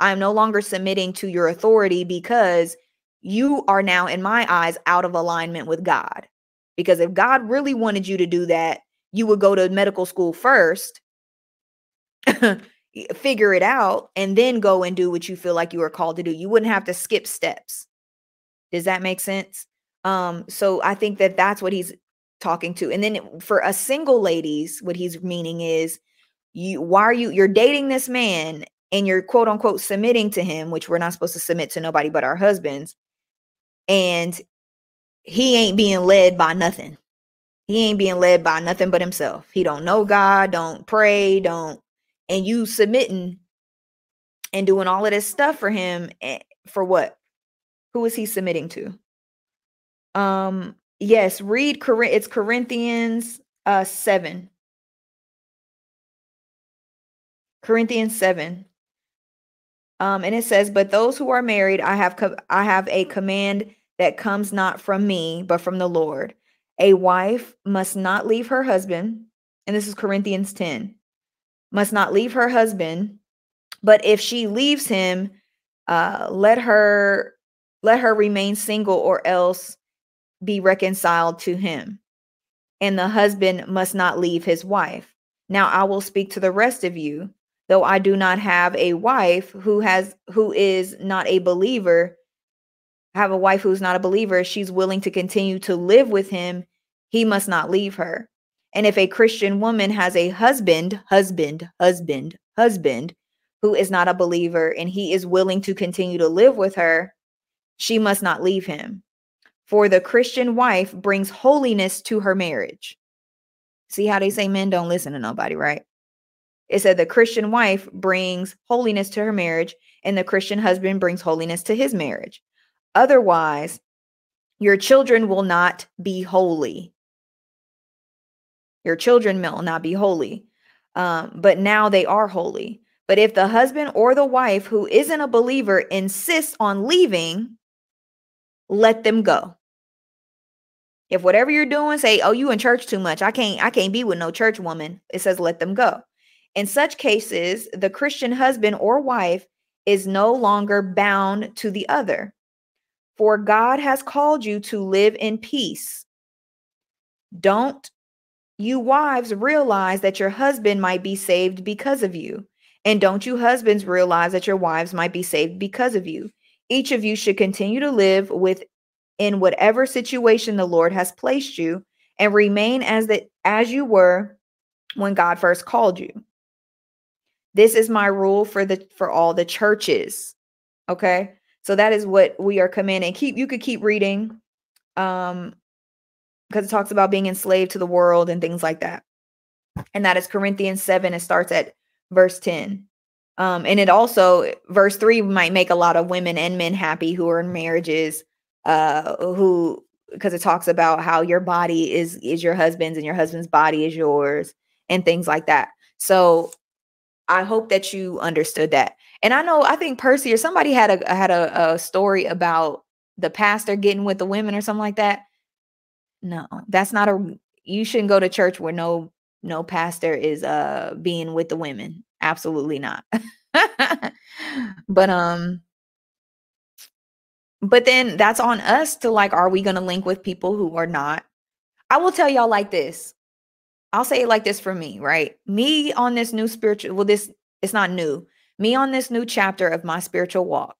I'm no longer submitting to your authority because you are now, in my eyes, out of alignment with God. Because if God really wanted you to do that, you would go to medical school first, figure it out, and then go and do what you feel like you are called to do. You wouldn't have to skip steps. Does that make sense? Um, so I think that that's what he's talking to. And then for a single ladies, what he's meaning is you why are you you're dating this man and you're quote unquote submitting to him, which we're not supposed to submit to nobody but our husbands, and he ain't being led by nothing. He ain't being led by nothing but himself. He don't know God, don't pray, don't and you submitting and doing all of this stuff for him eh, for what? Who is he submitting to? Um yes, read it's Corinthians uh 7. Corinthians 7 um, and it says, "But those who are married, I have co- I have a command that comes not from me, but from the Lord. A wife must not leave her husband." And this is Corinthians 10. Must not leave her husband, but if she leaves him, uh, let her let her remain single, or else be reconciled to him, and the husband must not leave his wife. Now I will speak to the rest of you, though I do not have a wife who has who is not a believer, have a wife who's not a believer, she's willing to continue to live with him, he must not leave her. And if a Christian woman has a husband, husband, husband, husband who is not a believer and he is willing to continue to live with her, she must not leave him. For the Christian wife brings holiness to her marriage. See how they say men don't listen to nobody, right? It said the Christian wife brings holiness to her marriage, and the Christian husband brings holiness to his marriage. Otherwise, your children will not be holy. Your children will not be holy. Um, but now they are holy. But if the husband or the wife who isn't a believer insists on leaving, let them go. If whatever you're doing, say, oh, you in church too much. I can't, I can't be with no church woman. It says let them go. In such cases, the Christian husband or wife is no longer bound to the other. For God has called you to live in peace. Don't you wives realize that your husband might be saved because of you? And don't you husbands realize that your wives might be saved because of you? Each of you should continue to live with in whatever situation the Lord has placed you and remain as the as you were when God first called you. This is my rule for the for all the churches. Okay? So that is what we are commanding. Keep you could keep reading um because it talks about being enslaved to the world and things like that. And that is Corinthians 7 it starts at verse 10. Um, and it also verse 3 might make a lot of women and men happy who are in marriages uh who because it talks about how your body is is your husband's and your husband's body is yours and things like that so i hope that you understood that and i know i think percy or somebody had a had a, a story about the pastor getting with the women or something like that no that's not a you shouldn't go to church where no no pastor is uh being with the women absolutely not but um but then that's on us to like, are we going to link with people who are not? I will tell y'all like this. I'll say it like this for me, right? Me on this new spiritual, well, this it's not new. Me on this new chapter of my spiritual walk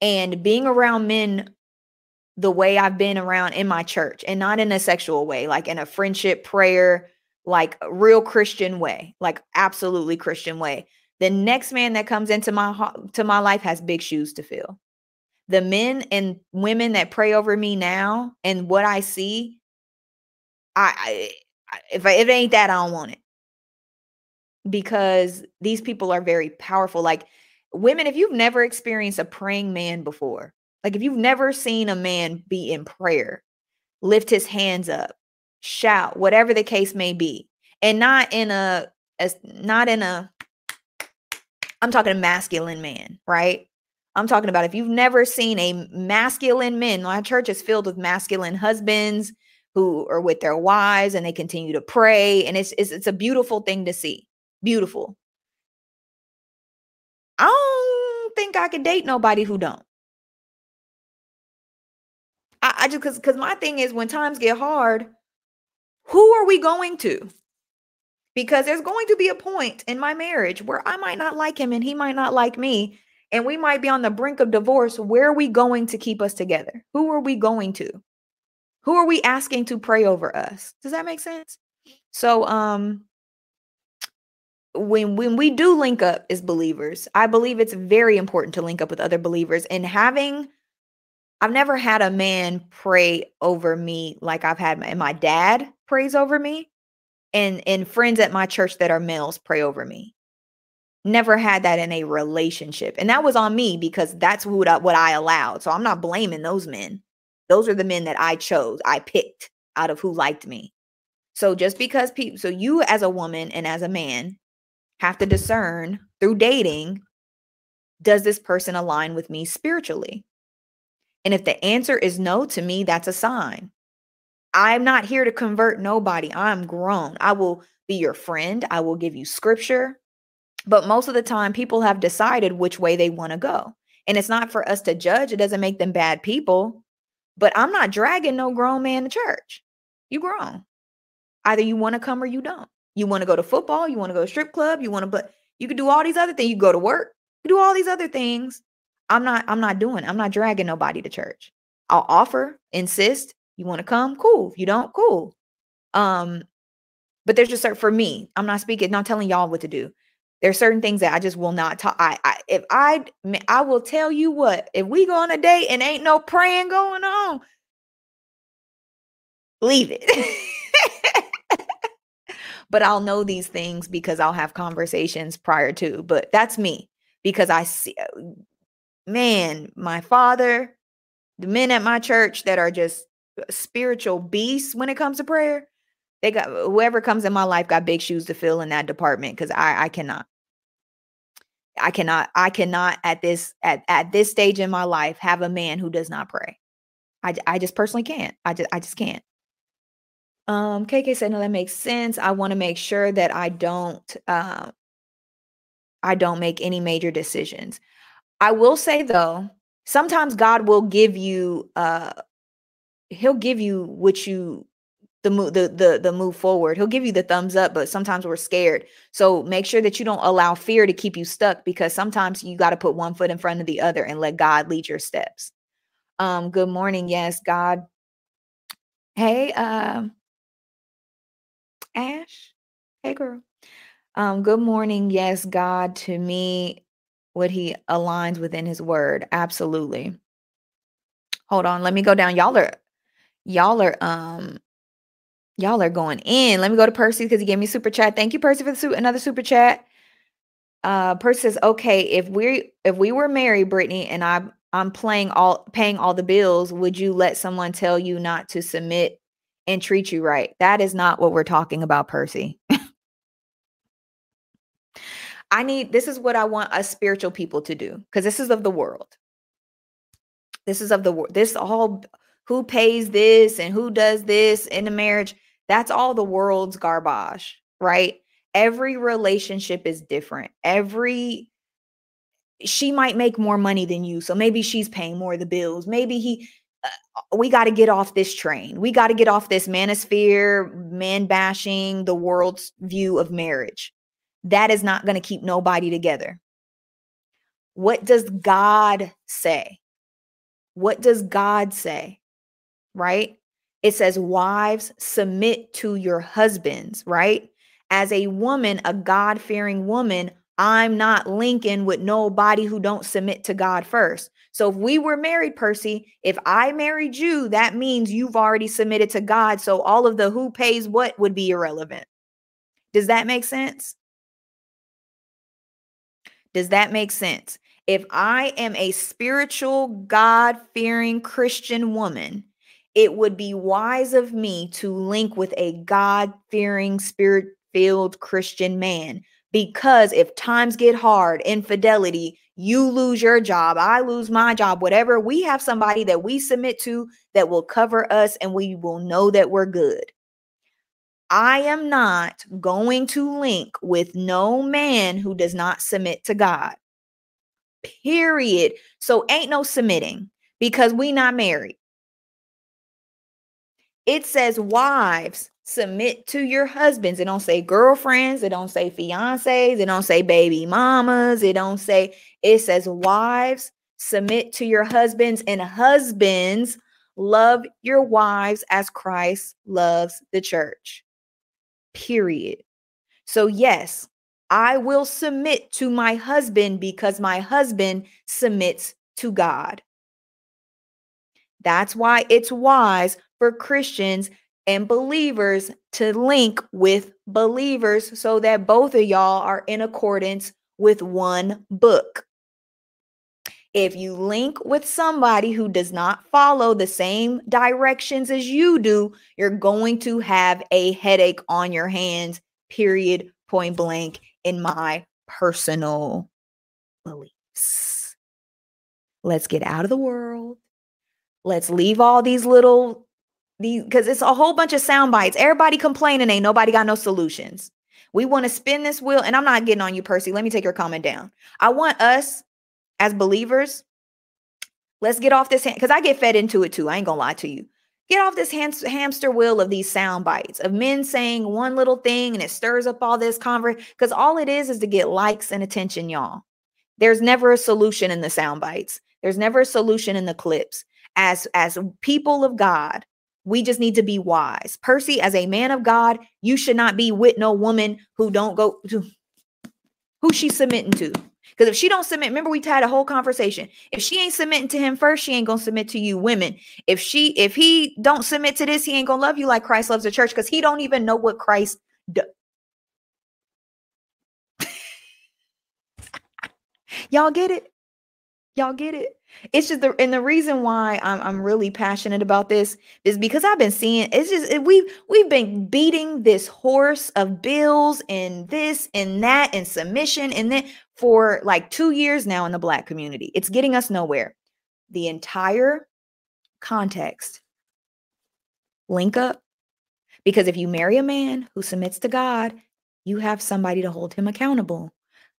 and being around men the way I've been around in my church and not in a sexual way, like in a friendship, prayer, like real Christian way, like absolutely Christian way. The next man that comes into my to my life has big shoes to fill the men and women that pray over me now and what I see, I, I if, I, if it ain't that, I don't want it because these people are very powerful. Like women, if you've never experienced a praying man before, like if you've never seen a man be in prayer, lift his hands up, shout, whatever the case may be, and not in a as not in a I'm talking a masculine man, right? I'm talking about if you've never seen a masculine man, my church is filled with masculine husbands who are with their wives and they continue to pray. And it's, it's, it's a beautiful thing to see. Beautiful. I don't think I could date nobody who don't. I, I just because because my thing is when times get hard, who are we going to? Because there's going to be a point in my marriage where I might not like him and he might not like me and we might be on the brink of divorce, where are we going to keep us together? Who are we going to? Who are we asking to pray over us? Does that make sense? So um when when we do link up as believers, I believe it's very important to link up with other believers and having I've never had a man pray over me like I've had my, my dad prays over me and and friends at my church that are males pray over me never had that in a relationship. And that was on me because that's what I, what I allowed. So I'm not blaming those men. Those are the men that I chose. I picked out of who liked me. So just because people so you as a woman and as a man have to discern through dating does this person align with me spiritually? And if the answer is no to me, that's a sign. I'm not here to convert nobody. I'm grown. I will be your friend. I will give you scripture. But most of the time, people have decided which way they want to go. And it's not for us to judge. It doesn't make them bad people. But I'm not dragging no grown man to church. You grown. Either you want to come or you don't. You want to go to football, you want to go to strip club, you want to but you can do all these other things. You go to work, you do all these other things. I'm not I'm not doing. I'm not dragging nobody to church. I'll offer, insist. You want to come? Cool. If you don't, cool. Um, but there's just certain for me, I'm not speaking, not telling y'all what to do. There's certain things that I just will not talk. I, I if I I will tell you what, if we go on a date and ain't no praying going on, leave it. but I'll know these things because I'll have conversations prior to. But that's me because I see, uh, man, my father, the men at my church that are just spiritual beasts when it comes to prayer. They got whoever comes in my life got big shoes to fill in that department because I I cannot. I cannot I cannot at this at at this stage in my life have a man who does not pray. I I just personally can't. I just I just can't. Um KK said no that makes sense. I want to make sure that I don't uh, I don't make any major decisions. I will say though, sometimes God will give you uh he'll give you what you the move the, the the move forward. He'll give you the thumbs up but sometimes we're scared. So make sure that you don't allow fear to keep you stuck because sometimes you got to put one foot in front of the other and let god lead your steps. Um good morning. Yes god. Hey um ash? Hey girl. Um good morning. Yes god to me what he aligns within his word. Absolutely. Hold on. Let me go down. Y'all are y'all are um y'all are going in. Let me go to Percy because he gave me super chat. Thank you, Percy, for the su- another super chat. Uh, Percy says, "Okay, if we if we were married, Brittany, and I'm I'm playing all paying all the bills, would you let someone tell you not to submit and treat you right? That is not what we're talking about, Percy. I need this is what I want us spiritual people to do because this is of the world. This is of the world. This all who pays this and who does this in the marriage. That's all the world's garbage, right? Every relationship is different. Every she might make more money than you, so maybe she's paying more of the bills. Maybe he uh, we got to get off this train. We got to get off this manosphere, man bashing, the world's view of marriage. That is not going to keep nobody together. What does God say? What does God say? right? It says, Wives, submit to your husbands, right? As a woman, a God fearing woman, I'm not linking with nobody who don't submit to God first. So if we were married, Percy, if I married you, that means you've already submitted to God. So all of the who pays what would be irrelevant. Does that make sense? Does that make sense? If I am a spiritual, God fearing Christian woman, it would be wise of me to link with a God fearing, spirit filled Christian man. Because if times get hard, infidelity, you lose your job, I lose my job, whatever, we have somebody that we submit to that will cover us and we will know that we're good. I am not going to link with no man who does not submit to God. Period. So ain't no submitting because we not married it says wives submit to your husbands. It don't say girlfriends. It don't say fiancés. It don't say baby mamas. It don't say, it says wives submit to your husbands and husbands love your wives as Christ loves the church. Period. So, yes, I will submit to my husband because my husband submits to God. That's why it's wise for Christians and believers to link with believers so that both of y'all are in accordance with one book. If you link with somebody who does not follow the same directions as you do, you're going to have a headache on your hands, period, point blank, in my personal beliefs. Let's get out of the world. Let's leave all these little because it's a whole bunch of sound bites. Everybody complaining, ain't nobody got no solutions. We want to spin this wheel, and I'm not getting on you, Percy. Let me take your comment down. I want us as believers. Let's get off this hand because I get fed into it too. I ain't gonna lie to you. Get off this ham- hamster wheel of these sound bites of men saying one little thing and it stirs up all this conversation because all it is is to get likes and attention, y'all. There's never a solution in the sound bites. There's never a solution in the clips. As as people of God, we just need to be wise. Percy, as a man of God, you should not be with no woman who don't go to who she's submitting to. Because if she don't submit, remember we had a whole conversation. If she ain't submitting to him first, she ain't gonna submit to you, women. If she, if he don't submit to this, he ain't gonna love you like Christ loves the church because he don't even know what Christ does. Y'all get it? Y'all get it? It's just the and the reason why I'm I'm really passionate about this is because I've been seeing it's just we've we've been beating this horse of bills and this and that and submission and then for like 2 years now in the black community. It's getting us nowhere. The entire context link up because if you marry a man who submits to God, you have somebody to hold him accountable.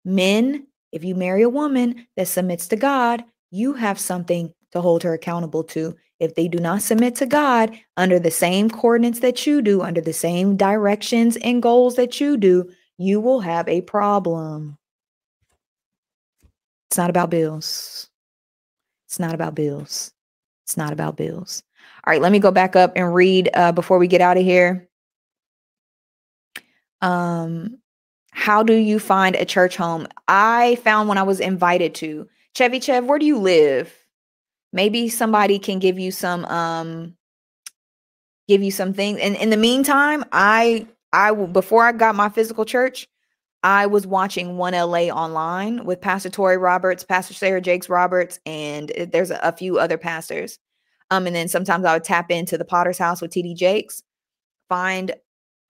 Men, if you marry a woman that submits to God, you have something to hold her accountable to. If they do not submit to God under the same coordinates that you do, under the same directions and goals that you do, you will have a problem. It's not about bills. It's not about bills. It's not about bills. All right, let me go back up and read uh, before we get out of here. Um, how do you find a church home? I found when I was invited to. Chevy Chev, where do you live? Maybe somebody can give you some um give you some things. And in the meantime, I I before I got my physical church, I was watching One LA online with Pastor Touré Roberts, Pastor Sarah Jakes Roberts, and eh, there's a, a few other pastors. Um, and then sometimes I would tap into the Potter's House with TD Jakes, find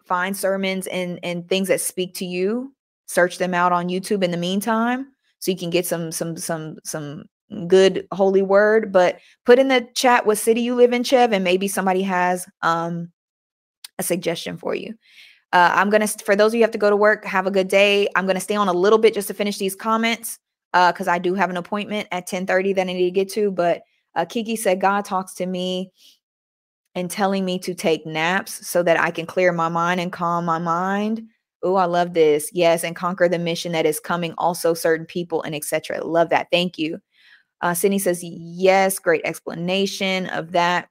find sermons and and things that speak to you, search them out on YouTube in the meantime so you can get some some some some good holy word but put in the chat what city you live in chev and maybe somebody has um a suggestion for you. Uh, i'm gonna for those of you have to go to work have a good day. I'm gonna stay on a little bit just to finish these comments uh because i do have an appointment at 10 30 that i need to get to but uh, kiki said god talks to me and telling me to take naps so that i can clear my mind and calm my mind Oh, I love this. Yes, and conquer the mission that is coming. Also, certain people and etc. Love that. Thank you. Uh, Sydney says yes. Great explanation of that.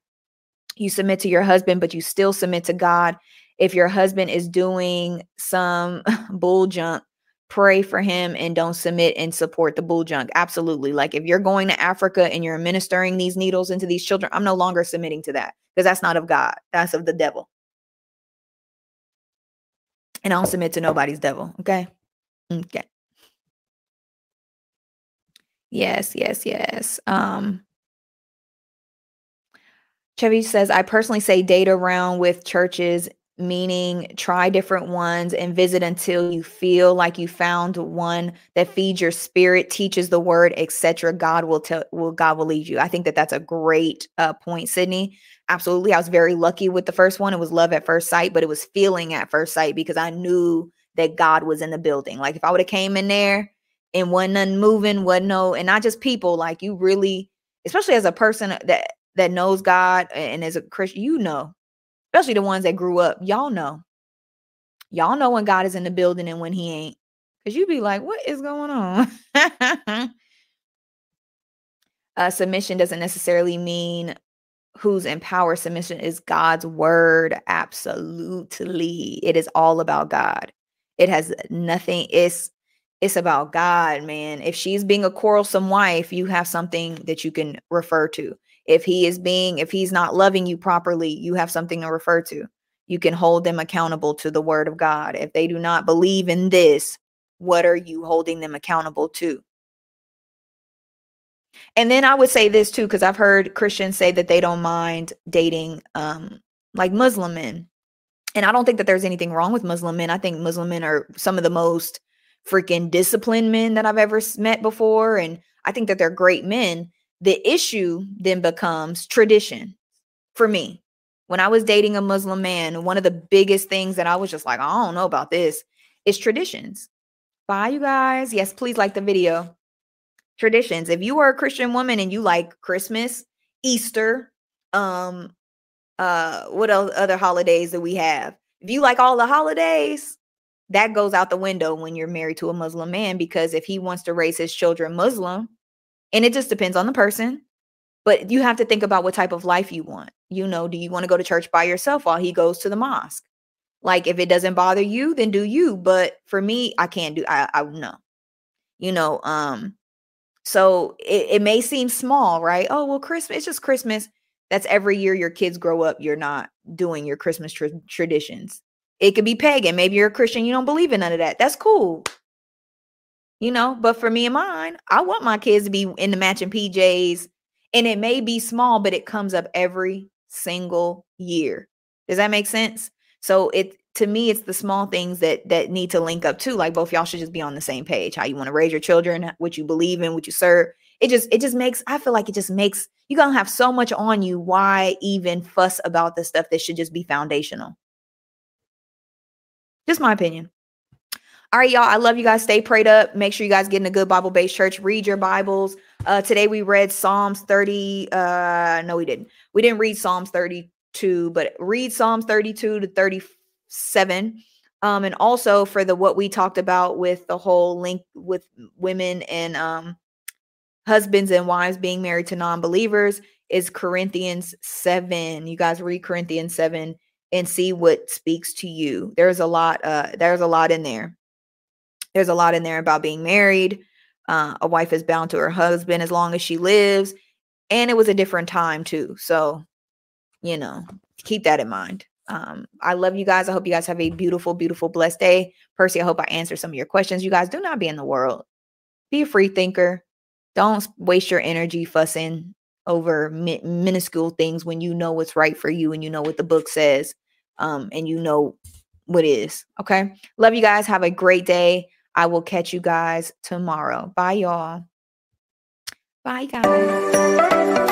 You submit to your husband, but you still submit to God. If your husband is doing some bull junk, pray for him and don't submit and support the bull junk. Absolutely. Like if you're going to Africa and you're administering these needles into these children, I'm no longer submitting to that because that's not of God. That's of the devil and I don't submit to nobody's devil. Okay. Okay. Yes, yes, yes. Um, Chevy says, I personally say date around with churches, meaning try different ones and visit until you feel like you found one that feeds your spirit, teaches the word, etc. God will tell will God will lead you. I think that that's a great uh, point, Sydney. Absolutely. I was very lucky with the first one. It was love at first sight, but it was feeling at first sight because I knew that God was in the building. Like if I would have came in there and wasn't nothing moving, wasn't no, and not just people, like you really, especially as a person that that knows God and as a Christian, you know, especially the ones that grew up, y'all know. Y'all know when God is in the building and when he ain't. Cause you'd be like, what is going on? uh, submission doesn't necessarily mean who's in power submission is God's word. Absolutely. It is all about God. It has nothing, it's it's about God, man. If she's being a quarrelsome wife, you have something that you can refer to. If he is being, if he's not loving you properly, you have something to refer to. You can hold them accountable to the word of God. If they do not believe in this, what are you holding them accountable to? And then I would say this too, because I've heard Christians say that they don't mind dating um, like Muslim men. And I don't think that there's anything wrong with Muslim men. I think Muslim men are some of the most freaking disciplined men that I've ever met before. And I think that they're great men. The issue then becomes tradition for me. When I was dating a Muslim man, one of the biggest things that I was just like, I don't know about this is traditions. Bye, you guys. Yes, please like the video. Traditions. If you are a Christian woman and you like Christmas, Easter, um, uh, what else, other holidays that we have? If you like all the holidays, that goes out the window when you're married to a Muslim man because if he wants to raise his children Muslim, and it just depends on the person, but you have to think about what type of life you want. You know, do you want to go to church by yourself while he goes to the mosque? Like if it doesn't bother you, then do you. But for me, I can't do I I know. You know, um, so it, it may seem small, right? Oh, well, Christmas, it's just Christmas. That's every year your kids grow up, you're not doing your Christmas tra- traditions. It could be pagan. Maybe you're a Christian, you don't believe in none of that. That's cool. You know, but for me and mine, I want my kids to be in the matching PJs. And it may be small, but it comes up every single year. Does that make sense? So it to me, it's the small things that that need to link up too. Like both y'all should just be on the same page. How you want to raise your children, what you believe in, what you serve. It just it just makes I feel like it just makes you're gonna have so much on you. Why even fuss about the stuff that should just be foundational? Just my opinion. All right, y'all. I love you guys. Stay prayed up. Make sure you guys get in a good Bible based church. Read your Bibles. Uh, today we read Psalms 30. Uh, no, we didn't. We didn't read Psalms 32, but read Psalms 32 to 37. Um, and also for the what we talked about with the whole link with women and um husbands and wives being married to non-believers is Corinthians 7. You guys read Corinthians 7 and see what speaks to you. There's a lot uh there's a lot in there. There's a lot in there about being married. Uh, a wife is bound to her husband as long as she lives. And it was a different time too. So, you know, keep that in mind. Um, I love you guys. I hope you guys have a beautiful, beautiful, blessed day. Percy, I hope I answered some of your questions. You guys do not be in the world. Be a free thinker. Don't waste your energy fussing over mi- minuscule things when you know what's right for you and you know what the book says um, and you know what is. Okay. Love you guys. Have a great day. I will catch you guys tomorrow. Bye, y'all. Bye, guys.